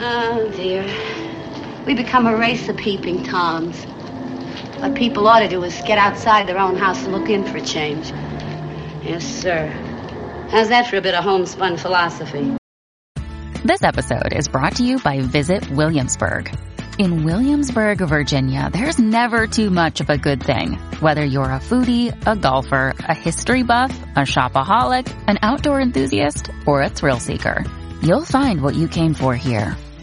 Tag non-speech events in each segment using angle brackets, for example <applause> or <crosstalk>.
Oh, dear. We become a race of peeping Toms. What people ought to do is get outside their own house and look in for a change. Yes, sir. How's that for a bit of homespun philosophy? This episode is brought to you by Visit Williamsburg. In Williamsburg, Virginia, there's never too much of a good thing. Whether you're a foodie, a golfer, a history buff, a shopaholic, an outdoor enthusiast, or a thrill seeker, you'll find what you came for here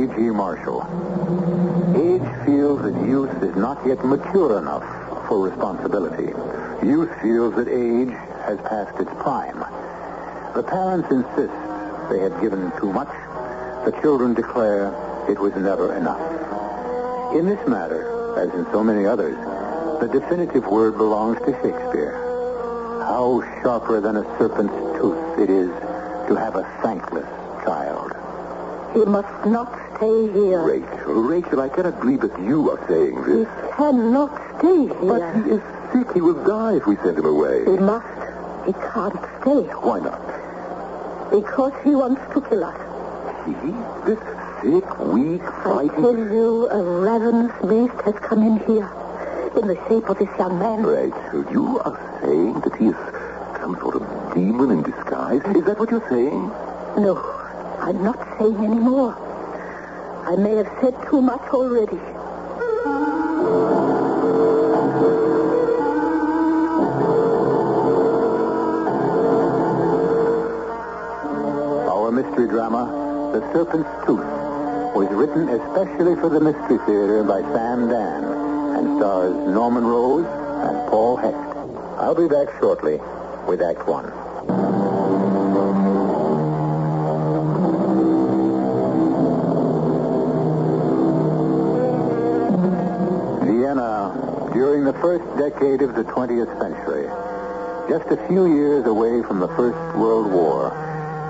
E.G. Marshall. Age feels that youth is not yet mature enough for responsibility. Youth feels that age has passed its prime. The parents insist they had given too much. The children declare it was never enough. In this matter, as in so many others, the definitive word belongs to Shakespeare. How sharper than a serpent's tooth it is to have a thankless child. He must not stay here. Rachel, Rachel, I cannot believe that you are saying this. He cannot stay here. But he is sick. He will die if we send him away. He must. He can't stay. Why not? Because he wants to kill us. He? This sick, weak, I tell you, a ravenous beast has come in here. In the shape of this young man. Rachel, you are saying that he is some sort of demon in disguise? Is that what you're saying? No, I'm not saying any more. I may have said too much already. Our mystery drama, The Serpent's Tooth, was written especially for the Mystery Theater by Sam Dann and stars Norman Rose and Paul Hecht. I'll be back shortly with Act One. First decade of the 20th century, just a few years away from the First World War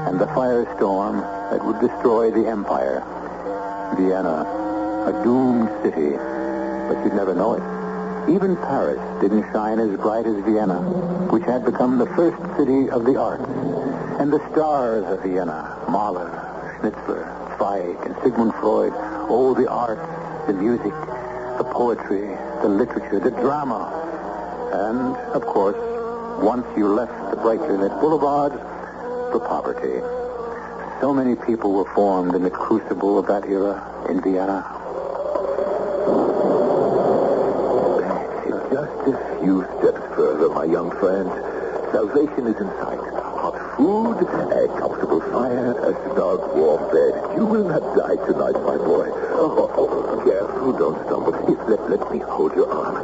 and the firestorm that would destroy the empire. Vienna, a doomed city, but you'd never know it. Even Paris didn't shine as bright as Vienna, which had become the first city of the arts. And the stars of Vienna, Mahler, Schnitzler, Zweig, and Sigmund Freud, oh, the arts, the music, poetry, the literature, the drama. And, of course, once you left the brightly lit boulevards, the poverty. So many people were formed in the crucible of that era in Vienna. Just a few steps further, my young friend. Salvation is in sight. Food, a comfortable fire, a snug, warm bed. You will not die tonight, my boy. Oh, oh, oh careful, don't stumble. Here, let, let me hold your arm.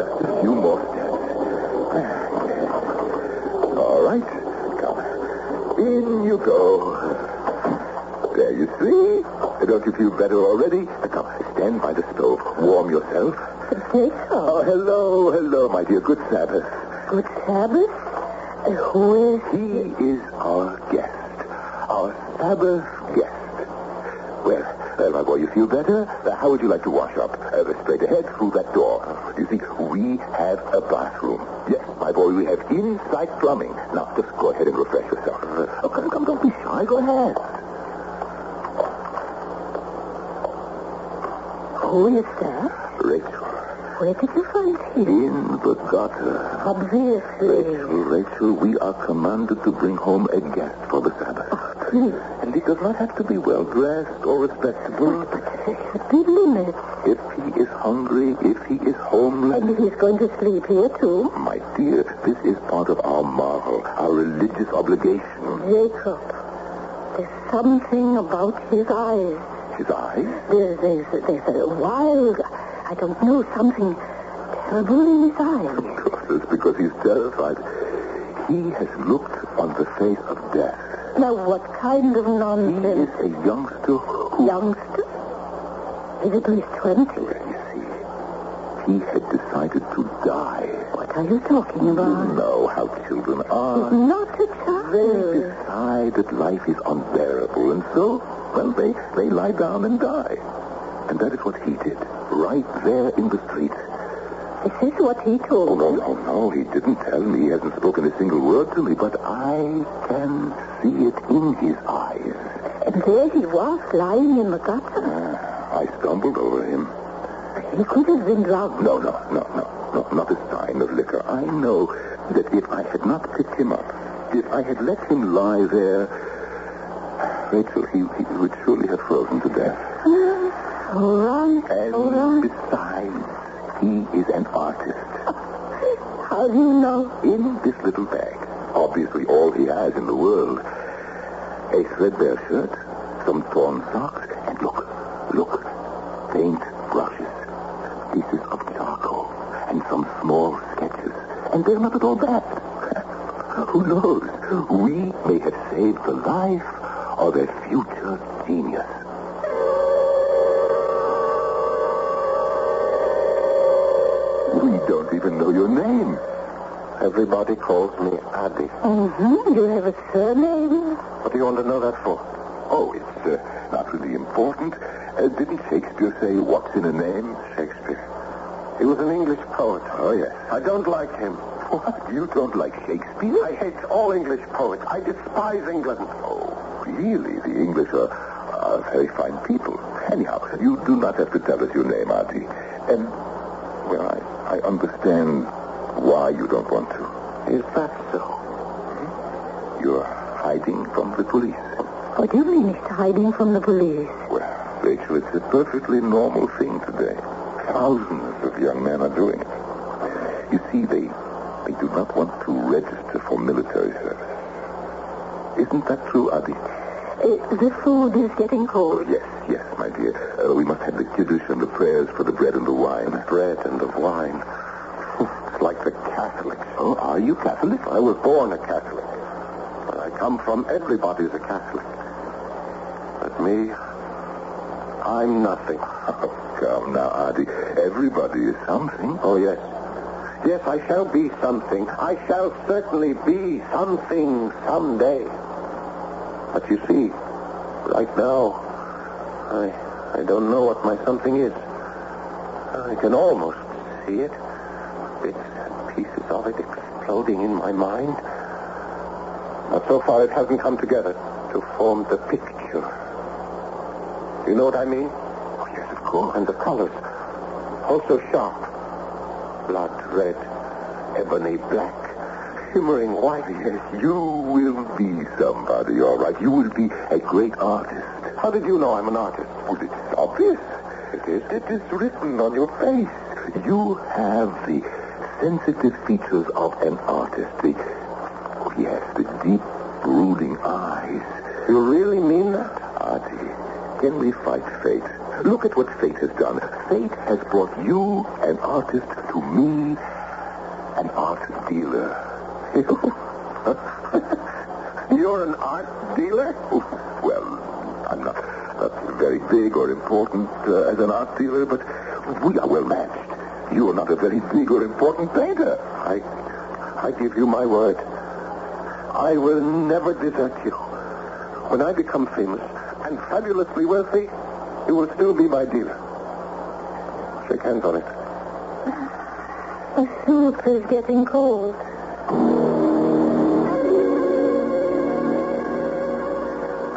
Just a few more steps. All right, come. In you go. There you see. Don't you feel better already? Come, stand by the stove. Warm yourself. Jacob, Oh, hello, hello, my dear. Good Sabbath. good Sabbath. Uh, who is He is our guest. Our Sabbath guest. Well, well, my boy, you feel better? Uh, how would you like to wash up? Uh, straight ahead through that door. You see, we have a bathroom. Yes, my boy, we have inside plumbing. Now, just go ahead and refresh yourself. Uh, oh, come, come, don't be shy. Go ahead. Who is that? Rachel, Where did you find him? in the gutter. Obviously. Rachel, Rachel, we are commanded to bring home a guest for the Sabbath. Oh, please. And he does not have to be well dressed or respectable. Oh, there should be limits. If he is hungry, if he is homeless. And he's going to sleep here, too. My dear, this is part of our moral, our religious obligation. Jacob, there's something about his eyes. His eyes? There's, there's, there's a wild, I don't know, something terrible in his eyes. Of <laughs> course, it's because he's terrified. He has looked on the face of death. Now, what kind of nonsense? He is a youngster who... Youngster? He's at least 20. Well, you see, he had decided to die. What are you talking about? You know how children He's are. not a child. They decide that life is unbearable, and so, well, they, they lie down and die. And that is what he did, right there in the street. This is what he Oh, told no, me. no, no, he didn't tell me. He hasn't spoken a single word to me, but I can see it in his eyes. And there he was, lying in the gutter. Ah, I stumbled over him. He could have been drugged. No, no, no, no, no, not a sign of liquor. I know that if I had not picked him up, if I had let him lie there, Rachel, he, he would surely have frozen to death. All right, And all right. besides, he is an artist. <laughs> How do you know? In this little bag, obviously all he has in the world, a threadbare shirt, some torn socks, and look, look, paint brushes, pieces of charcoal, and some small sketches. And they're not at all bad. <laughs> Who knows? We may have saved the life of a future genius. Even know your name. Everybody calls me Adi. Mm-hmm. You have a surname? What do you want to know that for? Oh, it's uh, not really important. Uh, didn't Shakespeare say, what's in a name? Shakespeare. He was an English poet. Oh, yes. I don't like him. <laughs> What? You don't like Shakespeare? I hate all English poets. I despise England. Oh, really? The English are, are very fine people. Anyhow, you do not have to tell us your name, Adi. And, well, I, I understand why you don't want to. Is that so? You're hiding from the police. What do you mean he's hiding from the police? Well, Rachel, it's a perfectly normal thing today. Thousands of young men are doing it. You see, they they do not want to register for military service. Isn't that true, Adi? Uh, the food is getting Oh, cold. yes, yes, my dear. Uh, we must have the kiddush and the prayers for the bread and the wine. bread and the wine. It's like the Catholics. Oh, are you Catholic? I was born a Catholic. But I come from everybody's a Catholic. But me, I'm nothing. Oh, come now, Adi. Everybody is something. Oh, yes. Yes, I shall be something. I shall certainly be something someday. But you see, right now, I I don't know what my something is. I can almost see it. Bits and pieces of it exploding in my mind. But so far it hasn't come together to form the picture. Do You know what I mean? Oh, yes, of course. And the colors. Also sharp. Blood red, ebony black, shimmering white. Yes, you will be somebody, all right. You will be a great artist. How did you know I'm an artist? Well, it's obvious. It is. It is written on your face. You have the sensitive features of an artist. The, oh, yes, the deep, brooding eyes. You really mean that? Adi, can we fight fate? Look at what fate has done. Fate has brought you, an artist, to me, an art dealer. <laughs> You're an art dealer? Well, I'm not, not very big or important uh, as an art dealer, but we are well matched. You are not a very big or important painter. I, I give you my word. I will never desert you. When I become famous and fabulously wealthy, you will still be my dealer. Shake hands on it. The soup is getting cold.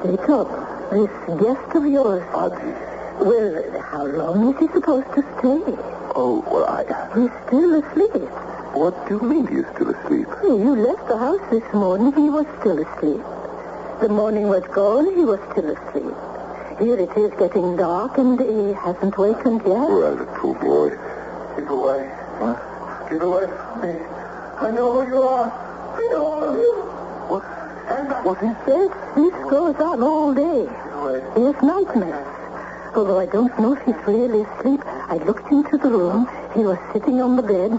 Jacob, this guest of yours, Adi. well, how long is he supposed to stay? Oh, well, I... He's still asleep. What do you mean he's still asleep? You left the house this morning, he was still asleep. The morning was gone, he was still asleep. Here it is getting dark, and he hasn't wakened yet. Well, the poor boy. Keep away. What? Keep away from me. I know who you are. I know all of you. What? What is Yes, this goes on all day. away. He has nightmares. Although I don't know if he's really asleep. I looked into the room. He was sitting on the bed.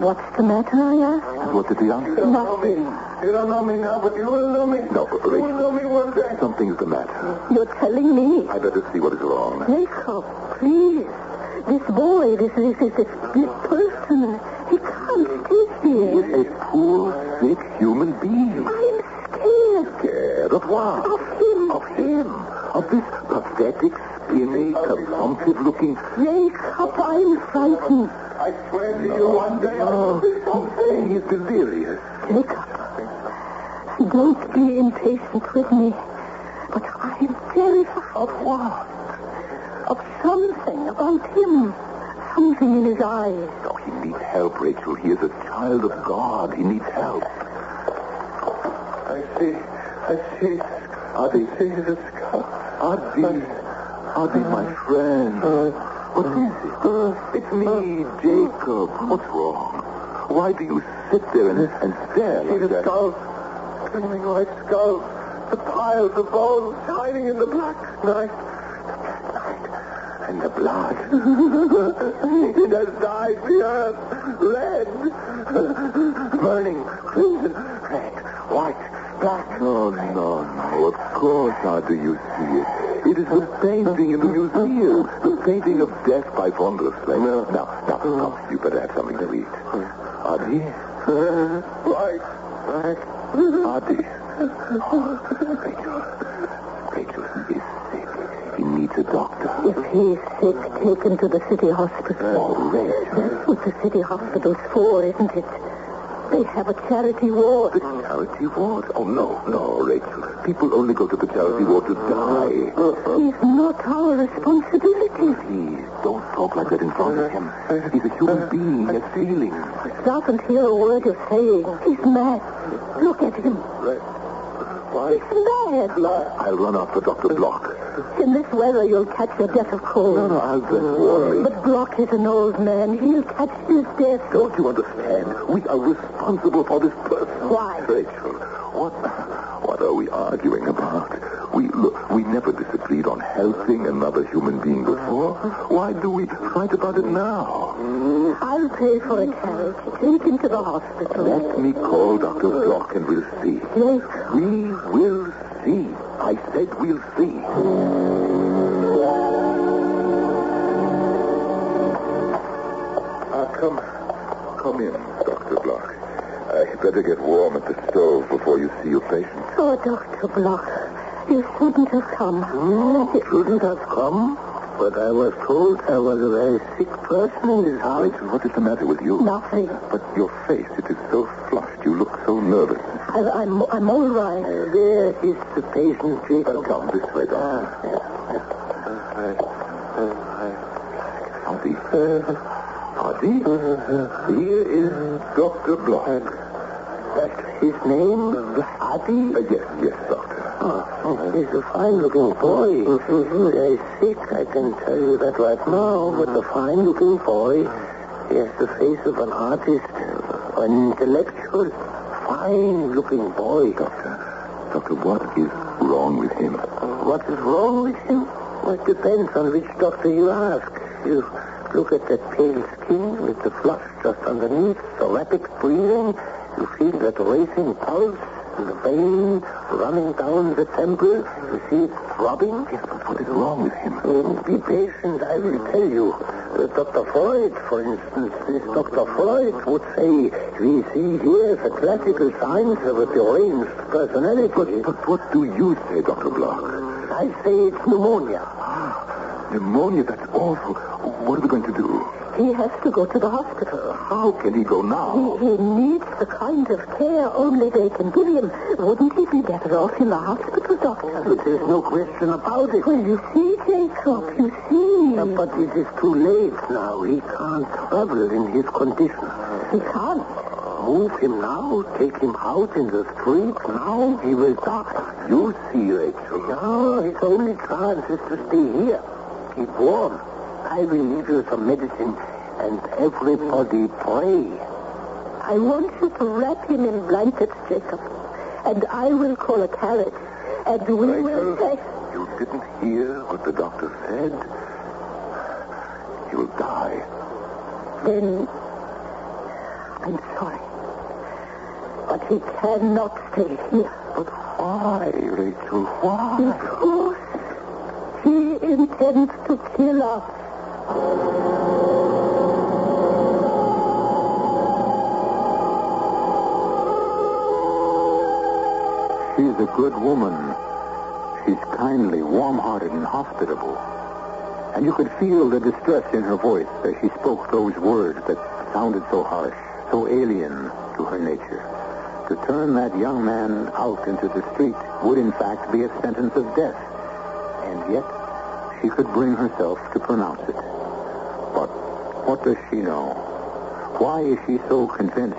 What's the matter, I asked. What did he answer? Nothing. You don't know me now, but you will know me. No, You will know me one day. Something's the matter. You're telling me. I better see what is wrong. Jacob, please. This boy, this, this, this, this, this person, he can't stay here. He is A poor, sick human being. I'm scared Scared of what? of him. Of him. Of this pathetic, skinny, consumptive-looking... Jacob, I'm frightened. I swear to you one day I'll oh, do something. He's delirious. Jacob, don't be impatient with me. But I'm terrified. Of what? Of something about him. Something in his eyes. Oh, he needs help, Rachel. He is a child of God. He needs help. I see. I see. Adi, the. Adi, Adi, my friend. What is it? It's me, Jacob. What's wrong? Why do you sit there and, and stare See like the that? skull. Gleaming white. The piles of bones shining in the black night. And the blood. It has dyed the earth red. Burning crimson, red, white, black. No, no, no. Of course, Adi, you see it. It is the painting in the museum. The painting of death by von der Slate. Now, now, come. You better have something to eat. Adi? White, black. Adi. Oh, Rachel. Rachel, is sick. He needs a doctor. If he's sick, take him to the city hospital. Oh, Rachel. That's what the city hospital's for, isn't it? They have a charity ward. The charity ward? Oh, no, no, Rachel. People only go to the charity ward to die. Uh-uh. He's not our responsibility. Please, don't talk like that in front of him. He's a human uh-huh. being. He has feelings. He Doesn't hear a word you're saying. He's mad. Look at him. White, He's mad. I'll run after Dr. Block. In this weather, you'll catch your death of cold. No, no, I'll warmly. But Block is an old man. He'll catch his death. Don't you understand? We are responsible for this person. Why? Rachel, what, what are we arguing about? We look, we never disagreed on helping another human being before. Why do we fight about it now? I'll pay for a carriage. Take him to the hospital. Let me call Dr. Block and we'll see. Jake, We will see. I said we'll see. Ah, come. Come in, Dr. Block. I better get warm at the stove before you see your patient. Oh, Dr. Block, you shouldn't have come. You shouldn't have come, but I was told I was a very sick person in this house. Rachel, what is the matter with you? Nothing. But your face, it is so flushed. You look so nervous. I, I'm, I'm all right. Uh, there is the patient, Jacob. Well, come this way, Doctor. Adi. Adi? Here is Dr. Block. That's his name, Adi. Uh, yes, yes, Doctor. Oh, oh, he's a fine-looking boy. Mm-hmm. Very sick, I can tell you that right now. But a fine-looking boy. He has the face of an artist, an intellectual, fine-looking boy. Doctor, Doctor, what is wrong with him? What is wrong with him? Well, it depends on which doctor you ask. You look at that pale skin with the flush just underneath, the rapid breathing. You feel that racing pulse the vein running down the temple. You see it throbbing. Yes, but what is wrong with him? Um, be patient, I will tell you. Uh, Dr. Freud, for instance, this Dr. Freud would say, we see here the classical signs of a deranged personality. But, but what do you say, Dr. Block? I say it's pneumonia. Pneumonia, that's awful. What are we going to do? He has to go to the hospital. How can he go now? he needs the kind of care only they can give him. Wouldn't he be better off in the hospital, Doctor? There's no question about it. Well, you see, Jacob, you see. Uh, but it is too late now. He can't travel in his condition. He can't. Move him now, take him out in the street now, he will die. You see, Rachel. No, his only chance is to stay here. Keep warm. I will leave you some medicine, and everybody pray. I want you to wrap him in blankets, Jacob. And I will call a carriage. And we will Rachel, say... you didn't hear what the doctor said? He will die. Then... I'm sorry. But he cannot stay here. But why, Rachel? Why? Because he intends to kill us. She's a good woman. She's kindly, warm-hearted, and hospitable. And you could feel the distress in her voice as she spoke those words that sounded so harsh, so alien to her nature. To turn that young man out into the street would, in fact, be a sentence of death. And yet, she could bring herself to pronounce it. But what does she know? Why is she so convinced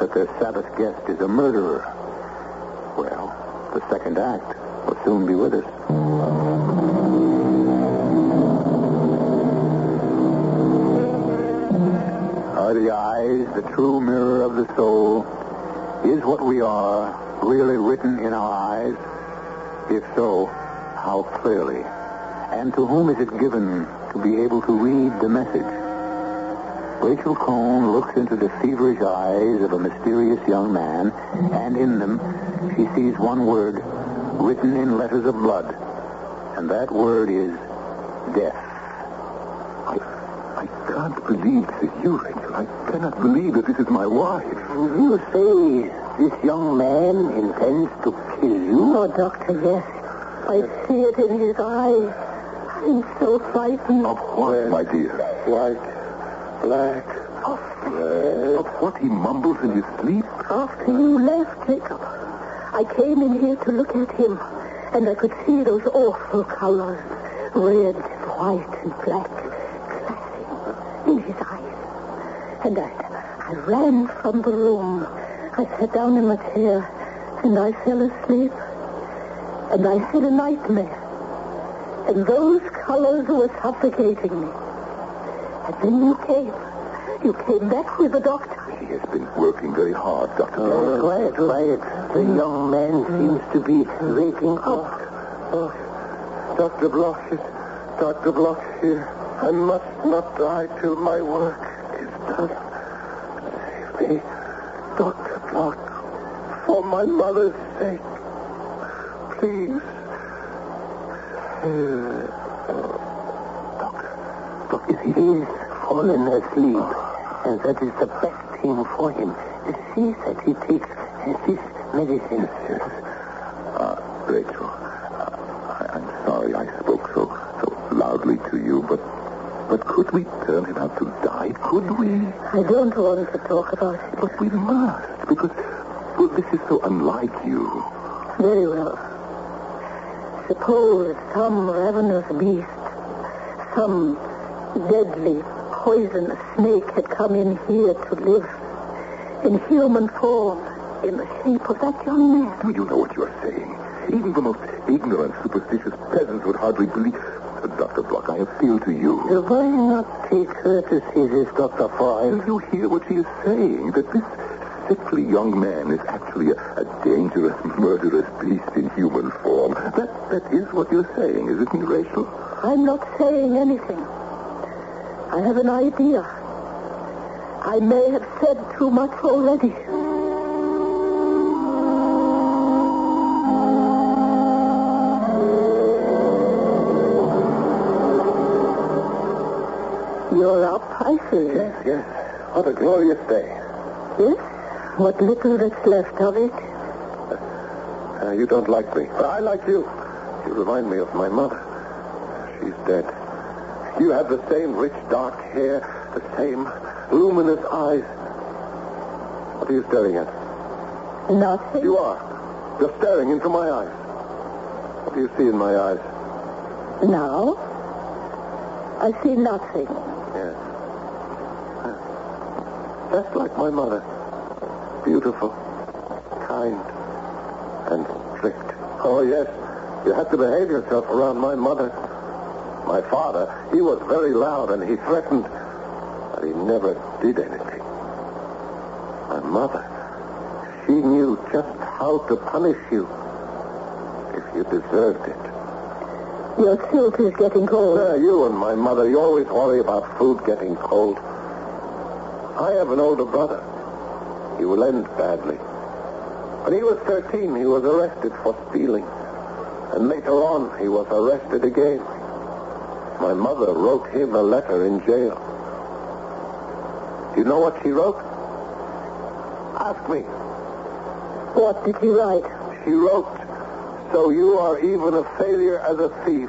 that their Sabbath guest is a murderer? Well, the second act will soon be with us. Are the eyes the true mirror of the soul? Is what we are really written in our eyes? If so, how clearly? And to whom is it given to be able to read the message? Rachel Cohn looks into the feverish eyes of a mysterious young man, and in them she sees one word written in letters of blood. And that word is death. I, I can't believe this is you, Rachel. I cannot believe that this is my wife. You say this young man intends to kill you? Oh, Doctor, yes. I see it in his eye. I'm so frightened. Of what, my dear? White, black, red. Of what he mumbles in his sleep? After you left, Jacob, I came in here to look at him, and I could see those awful colors, red, white, and black, clashing in his eyes. And I, I ran from the room. I sat down in a chair, and I fell asleep. And I had a nightmare. And those colors were suffocating me. And then you came. You came back with the doctor. He has been working very hard, Dr. Oh, quiet, quiet. The hmm. young man hmm. seems to be hmm. waking oh. up. Oh, Dr. Block is... Dr. Block here. I must not die till my work is done. Save me, Dr. Block. For my mother's sake. Please. Uh, doctor. Look, if he is fallen asleep, and that is the best thing for him. See that he takes this medicine. Yes. Uh, Rachel, uh, I, I'm sorry I spoke so so loudly to you, but but could we turn him out to die? Could we? I don't want to talk about it. But we must, because well, this is so unlike you. Very well. Suppose some ravenous beast, some deadly, poisonous snake had come in here to live in human form, in the shape of that young man. Do you know what you are saying? Even the most ignorant, superstitious peasants would hardly believe. Dr. Block, I appeal to you. Why not take her to see this Dr. Freud? Do you hear what she is saying? That this sickly young man is actually a, a dangerous, murderous beast in human form. That that is what you're saying, isn't it, Rachel? I'm not saying anything. I have an idea. I may have said too much already. You're up, I see. Yes, yes. What a glorious day. Yes? What little that's left of it? Uh, you don't like me. But I like you. You remind me of my mother. She's dead. You have the same rich dark hair, the same luminous eyes. What are you staring at? Nothing. You are. You're staring into my eyes. What do you see in my eyes? Now? I see nothing. Yes. Just like my mother. Beautiful, kind, and strict. Oh, yes. You have to behave yourself around my mother. My father, he was very loud and he threatened, but he never did anything. My mother, she knew just how to punish you if you deserved it. Your suit is getting cold. Yeah, you and my mother, you always worry about food getting cold. I have an older brother. He will end badly. When he was 13, he was arrested for stealing. And later on, he was arrested again. My mother wrote him a letter in jail. Do you know what she wrote? Ask me. What did she write? She wrote, So you are even a failure as a thief.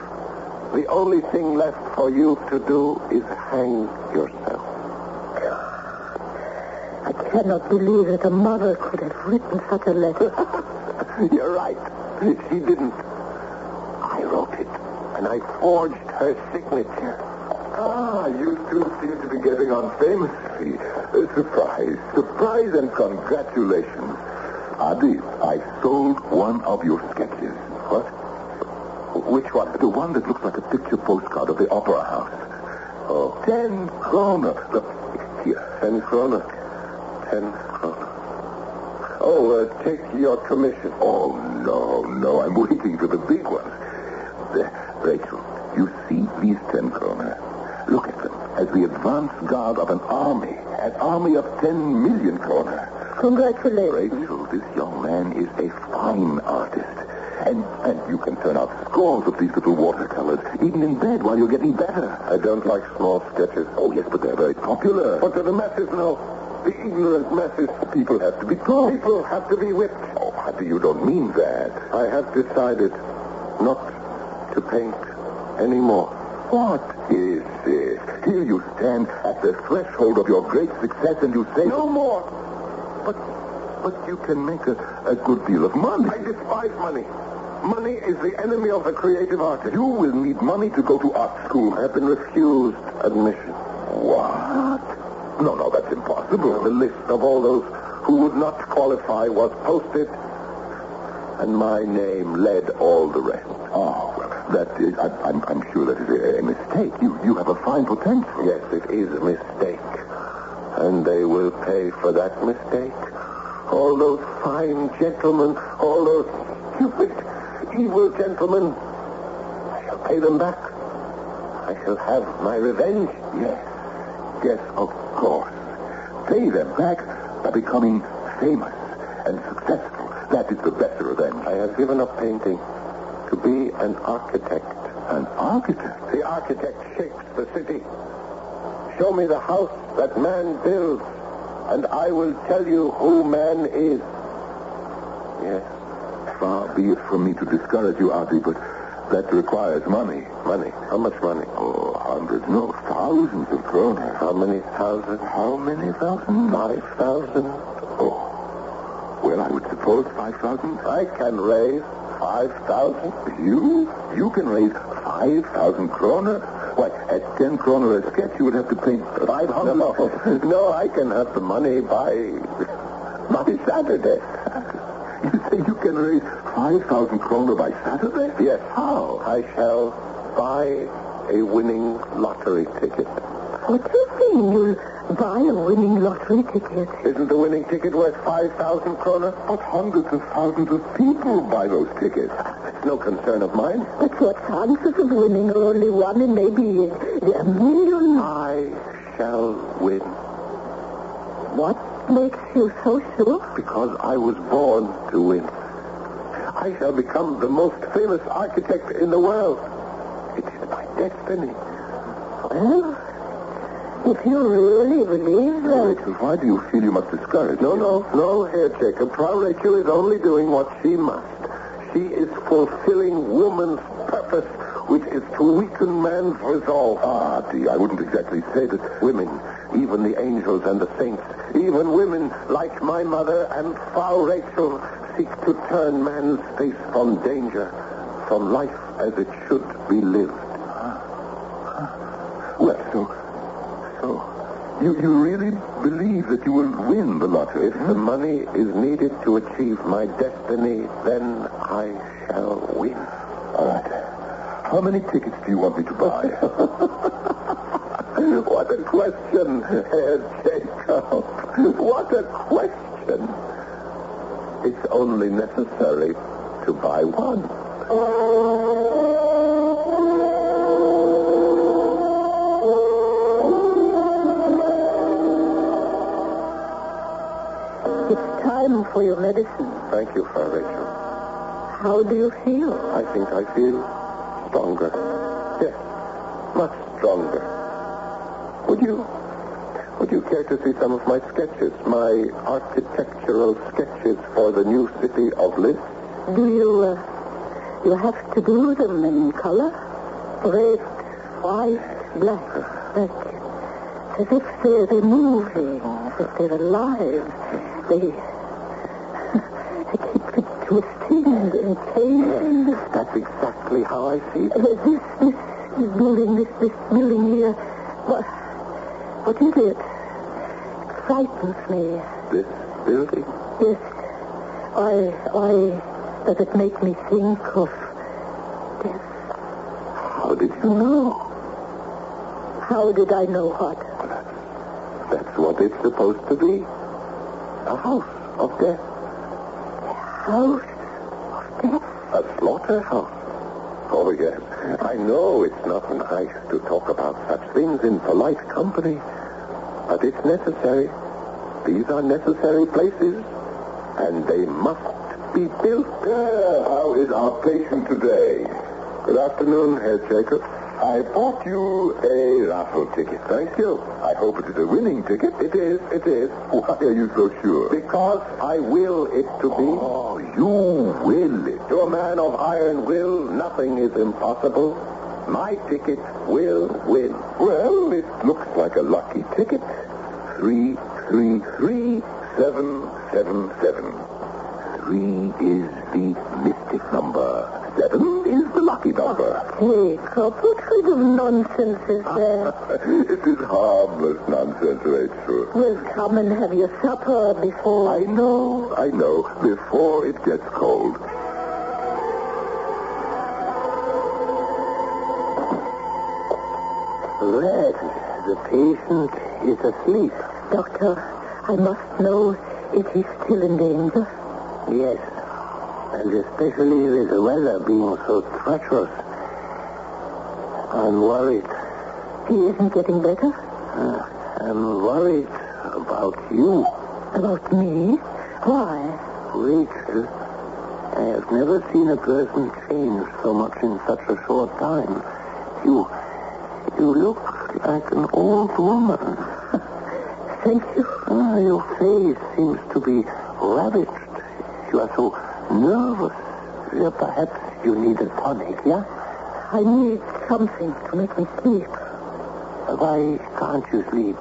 The only thing left for you to do is hang yourself. I cannot believe that a mother could have written such a letter. <laughs> You're right. She didn't. I wrote it, and I forged her signature. Ah, you two seem to be getting on famously. Surprise, surprise and congratulations. Adi, I sold one of your sketches. What? Which one? The one that looks like a picture postcard of the opera house. Oh, Ten kroner. Look, here. ten kroner. Ten kroner. Oh, uh, take your commission. Oh, no, no. I'm waiting for the big ones. There, Rachel, you see these ten kroner? Look at them as the advance guard of an army. An army of ten million kroner. Congratulations. Rachel, this young man is a fine artist. And, and you can turn out scores of these little watercolors, even in bed while you're getting better. I don't like small sketches. Oh, yes, but they're very popular. What do the masses know? The ignorant masses. people have to be taught. People have to be whipped. Oh, Happy, you don't mean that. I have decided not to paint anymore. What is this? Here you stand at the threshold of your great success and you say... No more. But, but you can make a, a good deal of money. I despise money. Money is the enemy of the creative artist. You will need money to go to art school. I have been refused admission. What? No, no, that's impossible. The list of all those who would not qualify was posted, and my name led all the rest. Oh, well, that is, I, I'm, I'm sure that is a, a mistake. You, you have a fine potential. Yes, it is a mistake. And they will pay for that mistake. All those fine gentlemen, all those stupid, evil gentlemen, I shall pay them back. I shall have my revenge. Yes. Yes, of oh, course. Pay them back by becoming famous and successful. That is the better revenge. I have given up painting to be an architect. An architect? The architect shapes the city. Show me the house that man builds, and I will tell you who man is. Yes, Far be it from me to discourage you, Adi, but that requires money. money. How much money? Oh, hundreds, no, thousands of kroner. How many thousand? How many thousand? Five thousand? Oh. Well, I would suppose five thousand. I can raise five thousand. You? You can raise five thousand kroner? Why, at ten kroner a sketch, you would have to paint five hundred. No, <laughs> no, I can have the money by by Saturday. You say you can raise five thousand kroner by Saturday? Yes. How? I shall buy a winning lottery ticket. What do you mean you'll buy a winning lottery ticket? Isn't the winning ticket worth five thousand kroner? But hundreds of thousands of people buy those tickets. It's no concern of mine. But your chances of winning are only one in maybe a million? I shall win What makes you so sure? because I was born to win. I shall become the most famous architect in the world. It is my destiny. Well, if you really believe that... Rachel, why do you feel you must discourage No, no, no, Herr Jacob. Frau Rachel is only doing what she must. She is fulfilling woman's purpose, which is to weaken man's resolve. Ah, Adi, I wouldn't exactly say that. Women, even the angels and the saints, even women like my mother and Frau Rachel seek to turn man's face from danger, from life as it should be lived. Well, so, so, you, you really believe that you will win the lottery? If the money is needed to achieve my destiny, then I shall win. All right. How many tickets do you want me to buy? <laughs> What a question, Herr Jacob. What a question. It's only necessary to buy one. It's time for your medicine. Thank you, Frau Rachel. How do you feel? I think I feel stronger. Yes, much stronger. Would you would you care to see some of my sketches, my architectural sketches for the new city of Linz? Do you, uh, you have to do them in color? Red, white, black, like, as if they're, they're moving, as if they're alive. They, <laughs> they keep twisting and, and changing. That's exactly how I see it. Uh, this, this building, this, this building here, what, what is it? It frightens me. This building? Yes. Why, why does it make me think of death? How did you No. How did I know what? That's what it's supposed to be. A house of death. A house of death? A slaughterhouse. Oh, yes. I know it's not nice to talk about such things in polite company, but it's necessary. These are necessary places, and they must be built. how is our patient today? Good afternoon, Herr Jacob. I bought you a raffle ticket. Thank you. I hope it is a winning ticket. It is, it is. Why are you so sure? Because I will it to be. Oh, you will it. To a man of iron will, nothing is impossible. My ticket will win. Well, it looks like a lucky ticket. Three, three, three, seven, seven, seven. Three is the mystic number. Seven is the lucky number. Jacob, what kind of nonsense is that? <laughs> it is harmless nonsense, Rachel. well, come and have your supper before... I know, I know. Before it gets cold. Red, the patient is asleep. Doctor, I must know if he's still in danger. Yes, and especially with the weather being so treacherous. I'm worried. He isn't getting better? Uh, I'm worried about you. About me? Why? Rachel, I have never seen a person change so much in such a short time. You, you look like an old woman. <laughs> Thank you. Ah, your face seems to be ravaged. You are so nervous. Yeah, perhaps you need a tonic, yeah? I need something to make me sleep. Why can't you sleep?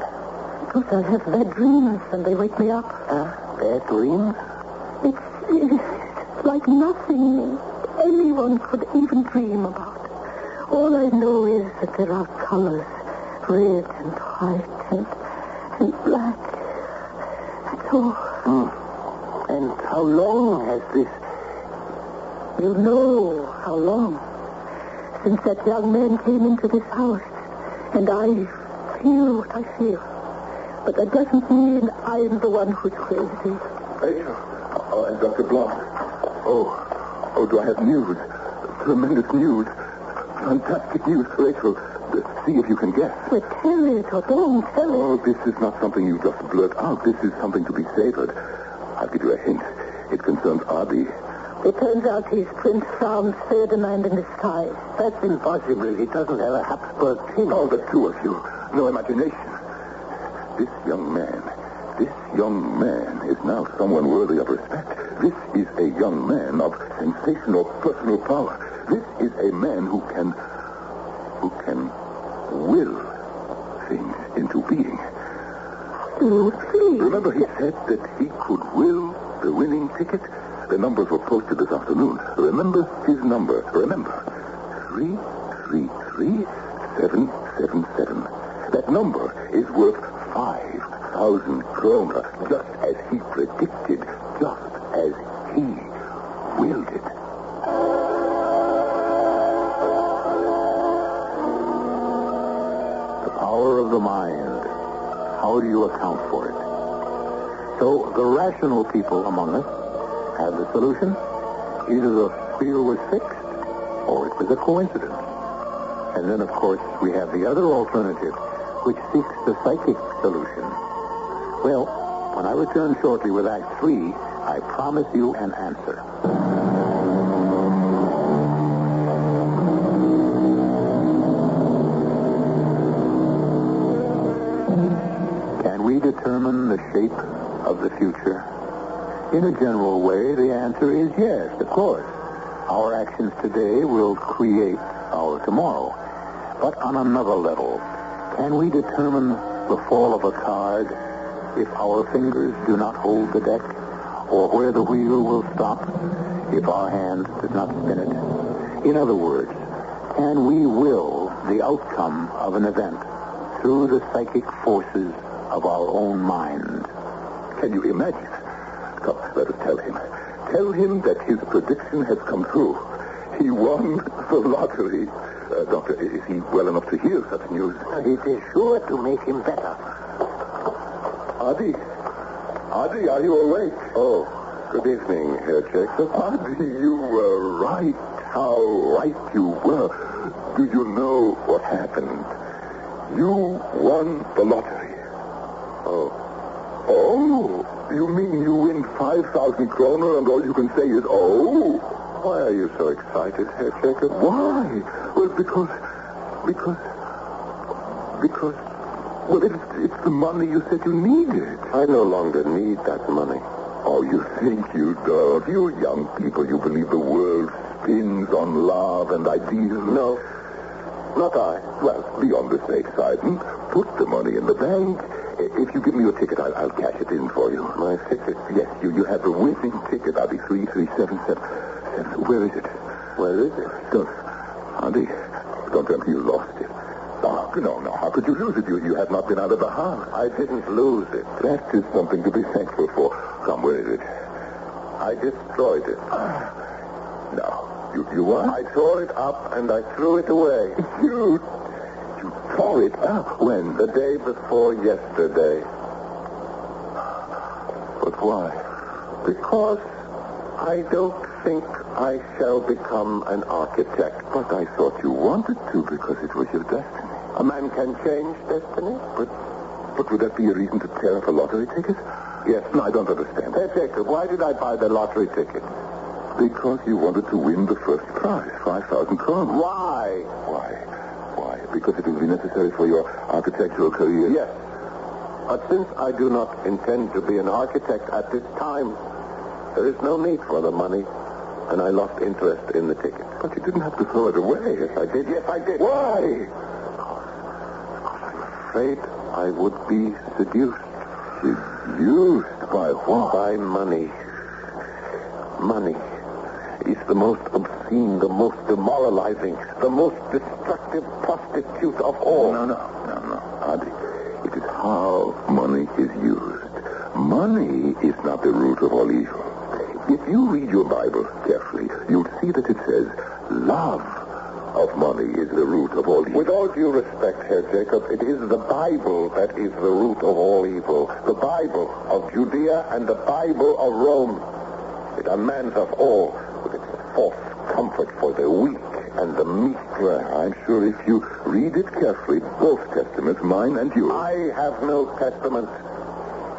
Because I have bad dreams and they wake me up. Uh, bad dreams? It's, it's like nothing anyone could even dream about. All I know is that there are colors, red and white and, and black. That's all. How long has this... You know how long. Since that young man came into this house. And I feel what I feel. But that doesn't mean I'm the one who's crazy. Rachel. Oh, uh, uh, and Dr. Block. Oh, oh, do I have news? Tremendous news. Fantastic news, Rachel. See if you can guess. But tell it or don't tell it. Oh, this is not something you just blurt out. This is something to be savored. I'll give you a hint. It concerns Adi. It turns out he's Prince Franz Ferdinand in disguise. That's impossible. He doesn't have a Habsburg king. Oh, the two of you. No imagination. This young man, this young man is now someone worthy of respect. This is a young man of sensational personal power. This is a man who can, who can will things into being. Please. Remember he said that he could will the winning ticket? The numbers were posted this afternoon. Remember his number. Remember. Three, three, three, seven, seven, seven. That number is worth five thousand kroner, just as he predicted, just as he willed it. The power of the mind. How do you account for it? So the rational people among us have the solution. Either the wheel was fixed or it was a coincidence. And then, of course, we have the other alternative, which seeks the psychic solution. Well, when I return shortly with Act Three, I promise you an answer. Can we determine the shape the future? In a general way, the answer is yes, of course. Our actions today will create our tomorrow. But on another level, can we determine the fall of a card if our fingers do not hold the deck, or where the wheel will stop if our hand does not spin it? In other words, can we will the outcome of an event through the psychic forces of our own mind? Can you imagine? Come, let us tell him. Tell him that his prediction has come true. He won the lottery. Uh, doctor, is he well enough to hear such news? It is sure to make him better. Adi. Adi, are you awake? Oh, good evening, Herr Jacob. Adi, you were right. How right you were. Do you know what happened? You won the lottery. Oh. You mean you win 5,000 kroner and all you can say is, oh? Why are you so excited, Herr Jacob? Why? Well, because, because, because, well, it's, it's the money you said you needed. I no longer need that money. Oh, you think you don't. You young people, you believe the world spins on love and ideals. No, not I. Well, be on the safe side and put the money in the bank. If you give me your ticket, I'll, I'll cash it in for you. My ticket? Yes, you, you have the winning ticket. I'll be 3377. Where is it? Where is it? Don't, Andy, don't tell me you lost it. Oh, no, no. How could you lose it? You, you have not been out of the house. I didn't lose it. That is something to be thankful for. Come, where is it? I destroyed it. No. You, you what? I tore it up and I threw it away. You, tore it up? When? The day before yesterday. But why? Because I don't think I shall become an architect. But I thought you wanted to because it was your destiny. A man can change destiny? But, but would that be a reason to tear up a lottery ticket? Yes. No, I don't understand. Hey, Jacob, why did I buy the lottery ticket? Because you wanted to win the first prize, 5,000 kroner. Why? Why? Because it will be necessary for your architectural career? Yes. But since I do not intend to be an architect at this time, there is no need for the money. And I lost interest in the ticket. But you didn't have to throw it away. Yes, I did. Yes, I did. Why? Because I'm afraid I would be seduced. Seduced? By what? By money. Money is the most obscene, the most demoralizing, the most destructive prostitute of all. No, no, no, no. Adi, it is how money is used. Money is not the root of all evil. If you read your Bible carefully, you'll see that it says love of money is the root of all evil. With all due respect, Herr Jacob, it is the Bible that is the root of all evil. The Bible of Judea and the Bible of Rome. It unmans us all with its false comfort for the weak and the meek. Well, I'm sure if you read it carefully, both testaments, mine and yours. I have no testament.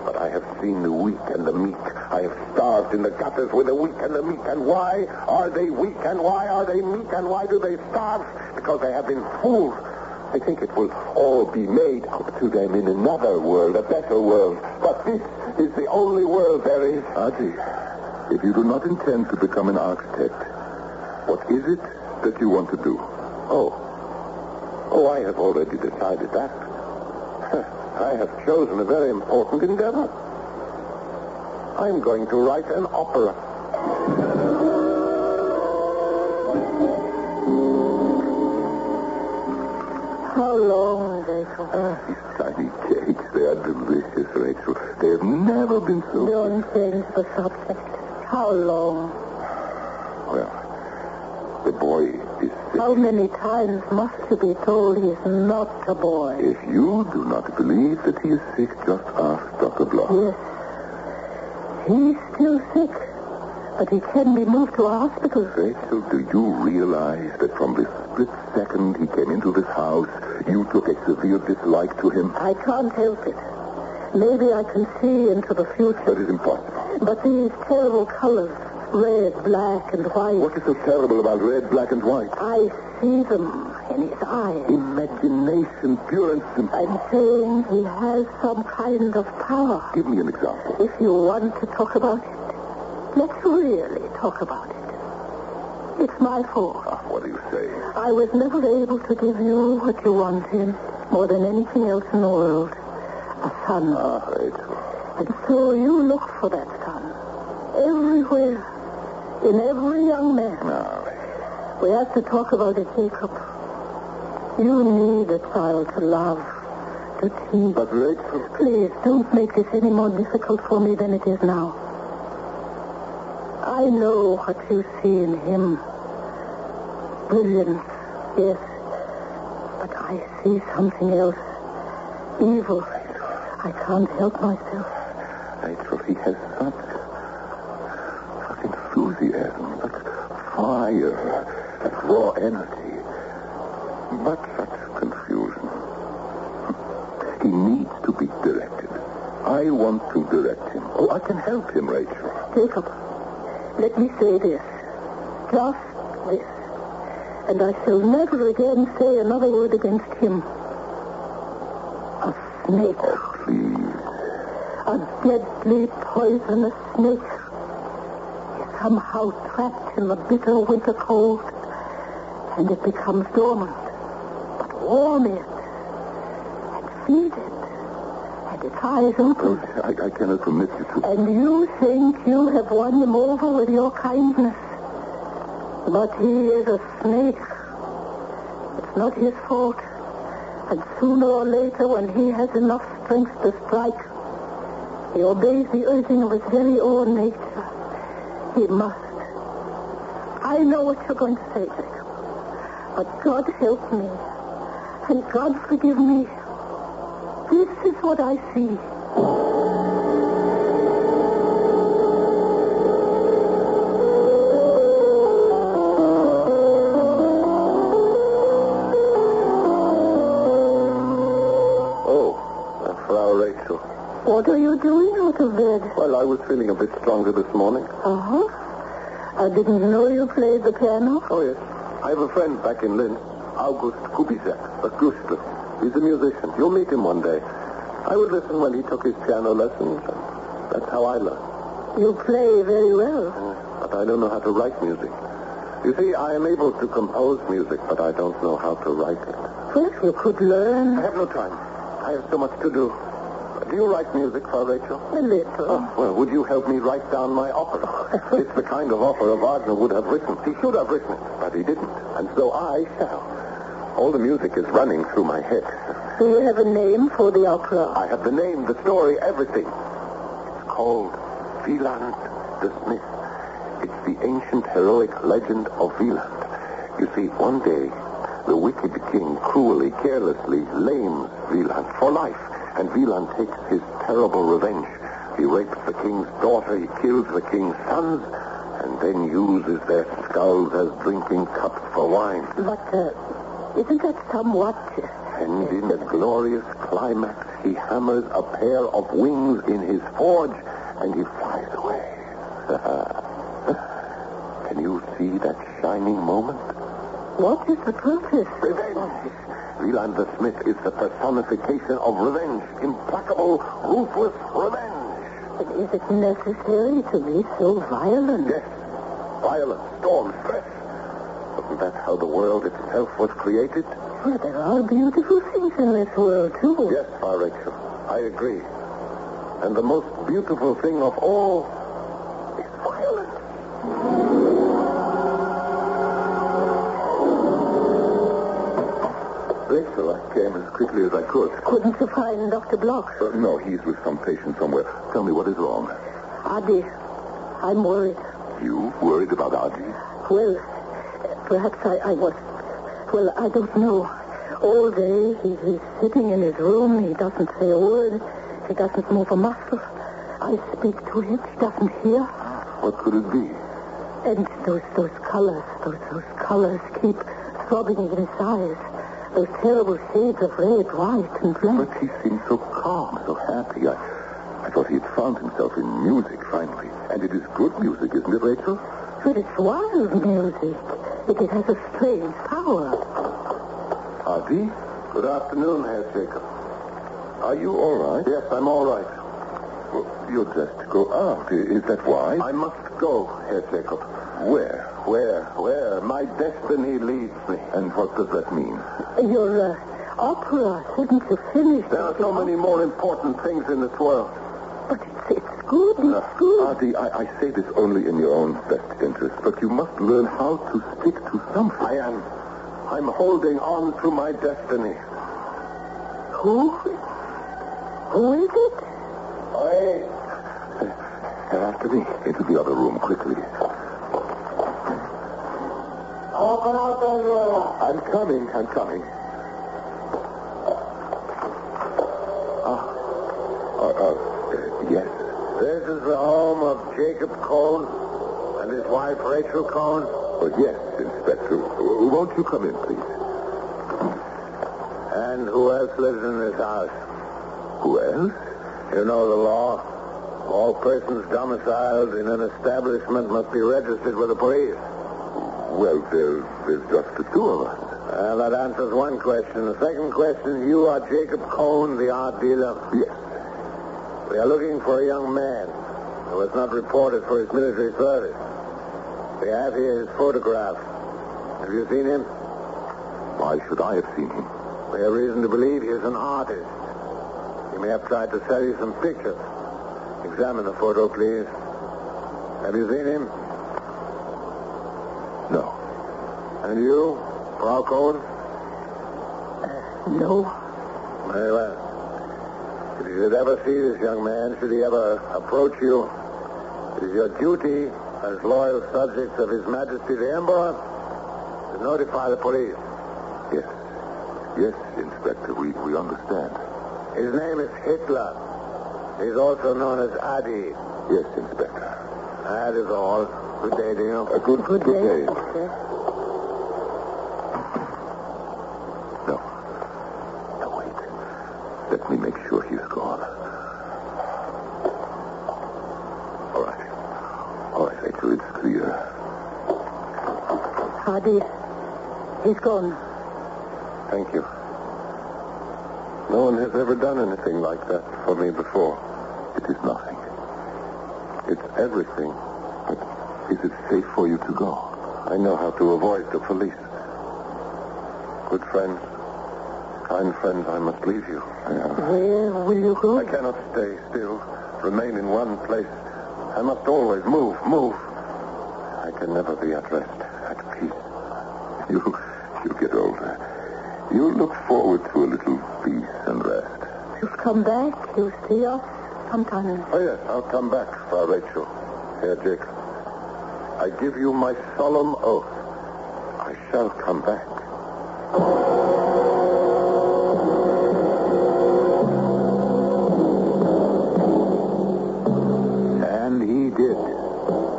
But I have seen the weak and the meek. I have starved in the gutters with the weak and the meek. And why are they weak and why are they meek and why do they starve? Because they have been fooled. I think it will all be made up to them in another world, a better world. But this is the only world there is. Adi, if you do not intend to become an architect, what is it that you want to do? Oh. Oh, I have already decided that. <laughs> I have chosen a very important endeavor. I'm going to write an opera. How long, Jacob? Ah, these tiny cakes, they are delicious, Rachel. They have never been so... Don't change the subject. How long? Well, the boy is sick. How many times must you be told he's not a boy? If you do not believe that he is sick, just ask Dr. Bloch. Yes. He's still sick, but he can be moved to a hospital. Rachel, do you realize that from the split second he came into this house, you took a severe dislike to him? I can't help it. Maybe I can see into the future. That is impossible. But these terrible colors, red, black, and white. What is so terrible about red, black, and white? I see them in his eyes. Imagination, pure and simple. I'm saying he has some kind of power. Give me an example. If you want to talk about it, let's really talk about it. It's my fault. Ah, what do you say? I was never able to give you what you wanted more than anything else in the world. A son. Ah, Rachel. And so you look for that son. Everywhere. In every young man. Rachel. We have to talk about it, Jacob. You need a child to love, to teach. But Rachel... Please, don't make this any more difficult for me than it is now. I know what you see in him. Brilliance, yes. But I see something else. Evil. I can't help myself. Rachel, he has such enthusiasm, such fire, such raw energy. But such confusion. He needs to be directed. I want to direct him. Oh, I can help him, Rachel. Jacob, let me say this. Just this. And I shall never again say another word against him. A snake. Oh, please. A deadly, poisonous snake. Somehow trapped in the bitter winter cold. And it becomes dormant. But warm it. And feed it. And its eyes open. I, I cannot permit you to... And you think you have won him over with your kindness. But he is a snake. It's not his fault. And sooner or later, when he has enough strength to strike, he obeys the urging of his very own nature. He must. I know what you're going to say, Jacob. But God help me. And God forgive me. This is what I see. Was feeling a bit stronger this morning. Uh-huh. I didn't know you played the piano. Oh, yes. I have a friend back in Linz, August Kubizek, a Gustl. He's a musician. You'll meet him one day. I would listen when he took his piano lessons, and that's how I learned. You play very well. Uh, But I don't know how to write music. You see, I am able to compose music, but I don't know how to write it. Well, you could learn. I have no time. I have so much to do. Do you write music, Frau Rachel? a little. Oh, well, would you help me write down my opera? <laughs> it's the kind of opera Wagner would have written. He should have written it, but he didn't. And so I shall. All the music is running through my head. Do you have a name for the opera? I have the name, the story, everything. It's called Wieland the Smith. It's the ancient heroic legend of Wieland. You see, one day, the wicked king cruelly, carelessly lames Wieland for life, and Wieland takes his terrible revenge. He rapes the king's daughter, he kills the king's sons, and then uses their skulls as drinking cups for wine. But uh, isn't that somewhat... And in a glorious climax, he hammers a pair of wings in his forge, and he flies away. <laughs> Can you see that shining moment? What is the purpose? Revenge. Wieland the Smith is the personification of revenge. Implacable, ruthless revenge. But is it necessary to be so violent? Yes. Violence, storm, stress. Wasn't that how the world itself was created? Well, there are beautiful things in this world, too. Yes, Frau Rachel. I agree. And the most beautiful thing of all is violence. Rachel, I came as quickly as I could. Couldn't you find Dr. Block? Uh, no, he's with some patient somewhere. Tell me what is wrong. Adi, I'm worried. You worried about Adi? Well, perhaps I, I was. Well, I don't know. All day he, he's sitting in his room. He doesn't say a word. He doesn't move a muscle. I speak to him. He doesn't hear. What could it be? And those those colors, those those colors keep throbbing in his eyes. Those terrible shades of red, white, and black. But he seemed so calm, so happy. I, I thought he had found himself in music finally. And it is good music, isn't it, Rachel? But it's wild music. It, it has a strange power. Adi? Good afternoon, Herr Jacob. Are you all right? Yes, I'm all right. Well, you're dressed to go out. Is that why? I must go, Herr Jacob. Where? Where? Where? My destiny leads me. And what does that mean? Your uh, opera, shouldn't you finish There are so many more important things in this world. But it's, it's good, it's good. Adi, I, I say this only in your own best interest, but you must learn how to stick to something. I am. I'm holding on to my destiny. Who? Who is it? I. After me. Into the other room, quickly. Open out that door. I'm coming. I'm coming. Ah. Uh, uh, yes. This is the home of Jacob Cohn and his wife Rachel Cohn. Oh, yes, Inspector. Won't you come in, please? And who else lives in this house? Who else? You know the law. All persons domiciled in an establishment must be registered with the police. Well, there, there's just the two of us. Well, that answers one question. The second question, you are Jacob Cohn, the art dealer. Yes. We are looking for a young man who has not reported for his military service. We have here his photograph. Have you seen him? Why should I have seen him? We have reason to believe he is an artist. He may have tried to sell you some pictures. Examine the photo, please. Have you seen him? No. And you, Frau Cohn? No. Very well. If you should ever see this young man, should he ever approach you, it is your duty as loyal subjects of His Majesty the Emperor to notify the police. Yes. Yes, Inspector, we, we understand. His name is Hitler. He's also known as Adi. Yes, Inspector. That is all. Good day to you. A good, Good day. No. No, wait. Let me make sure he's gone. All right. All right, Rachel, it's clear. Adi, he's gone. Thank you. No one has ever done anything like that for me before. It is nothing. It's everything. But is it safe for you to go? I know how to avoid the police. Good friends, kind friends, I must leave you. Yeah. Where will you go? I cannot stay still, remain in one place. I must always move, move. I can never be at rest. You, you get older. You look forward to a little peace and rest. You'll come back. You'll see us sometime. Oh, yes, I'll come back, Frau Rachel. Herr Jacob. I give you my solemn oath. I shall come back. And he did.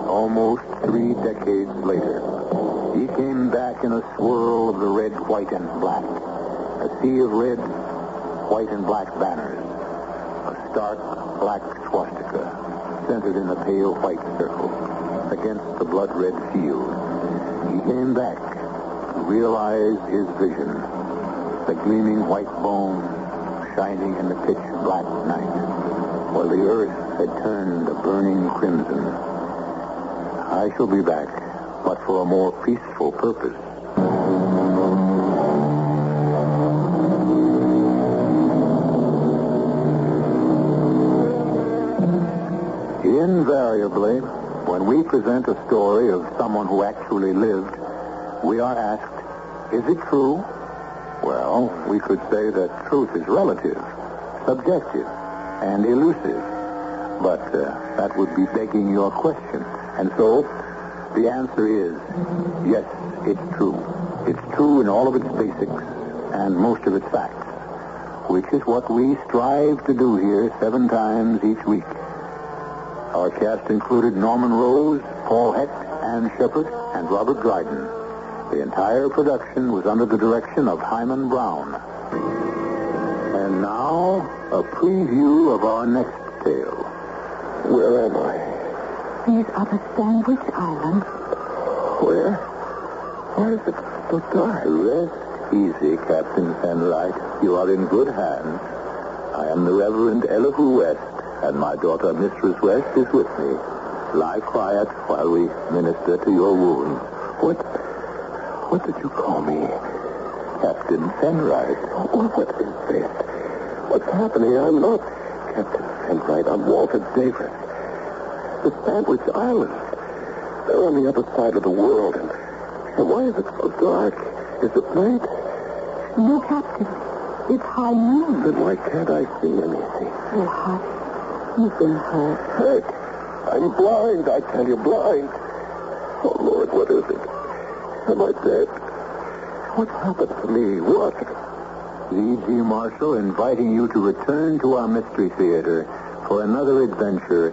Almost three decades later. He came back in a swirl of the red, white, and black. A sea of red, white, and black banners. A stark black swastika centered in a pale white circle against the blood-red field. He came back to realize his vision. The gleaming white bone shining in the pitch black night while the earth had turned a burning crimson. I shall be back, for a more peaceful purpose. Invariably, when we present a story of someone who actually lived, we are asked, is it true? Well, we could say that truth is relative, subjective, and elusive. But uh, that would be begging your question. And so, the answer is yes, it's true. It's true in all of its basics and most of its facts, which is what we strive to do here seven times each week. Our cast included Norman Rose, Paul Hecht, Ann Shepard, and Robert Dryden. The entire production was under the direction of Himan Brown. And now, a preview of our next tale. Where am I? These are the Sandwich Islands. Where? Where is so dark? Rest easy, Captain Fenright. You are in good hands. I am the Reverend Elihu West, and my daughter, Mistress West, is with me. Lie quiet while we minister to your wounds. What? What did you call me? Captain Fenright. Oh, what is this? What's happening? I'm not Captain Fenright. I'm Walter Davis. The Sandwich Islands. They're on the other side of the world. And, and why is it so dark? Is it night? No, Captain. It's high noon. Then why can't I see anything? Oh, hush. You've been hurt. Hurt? I'm blind. I tell you, blind. Oh, Lord, what is it? Am I dead? What's happened to me? What? E.G. Marshall inviting you to return to our Mystery Theater for another adventure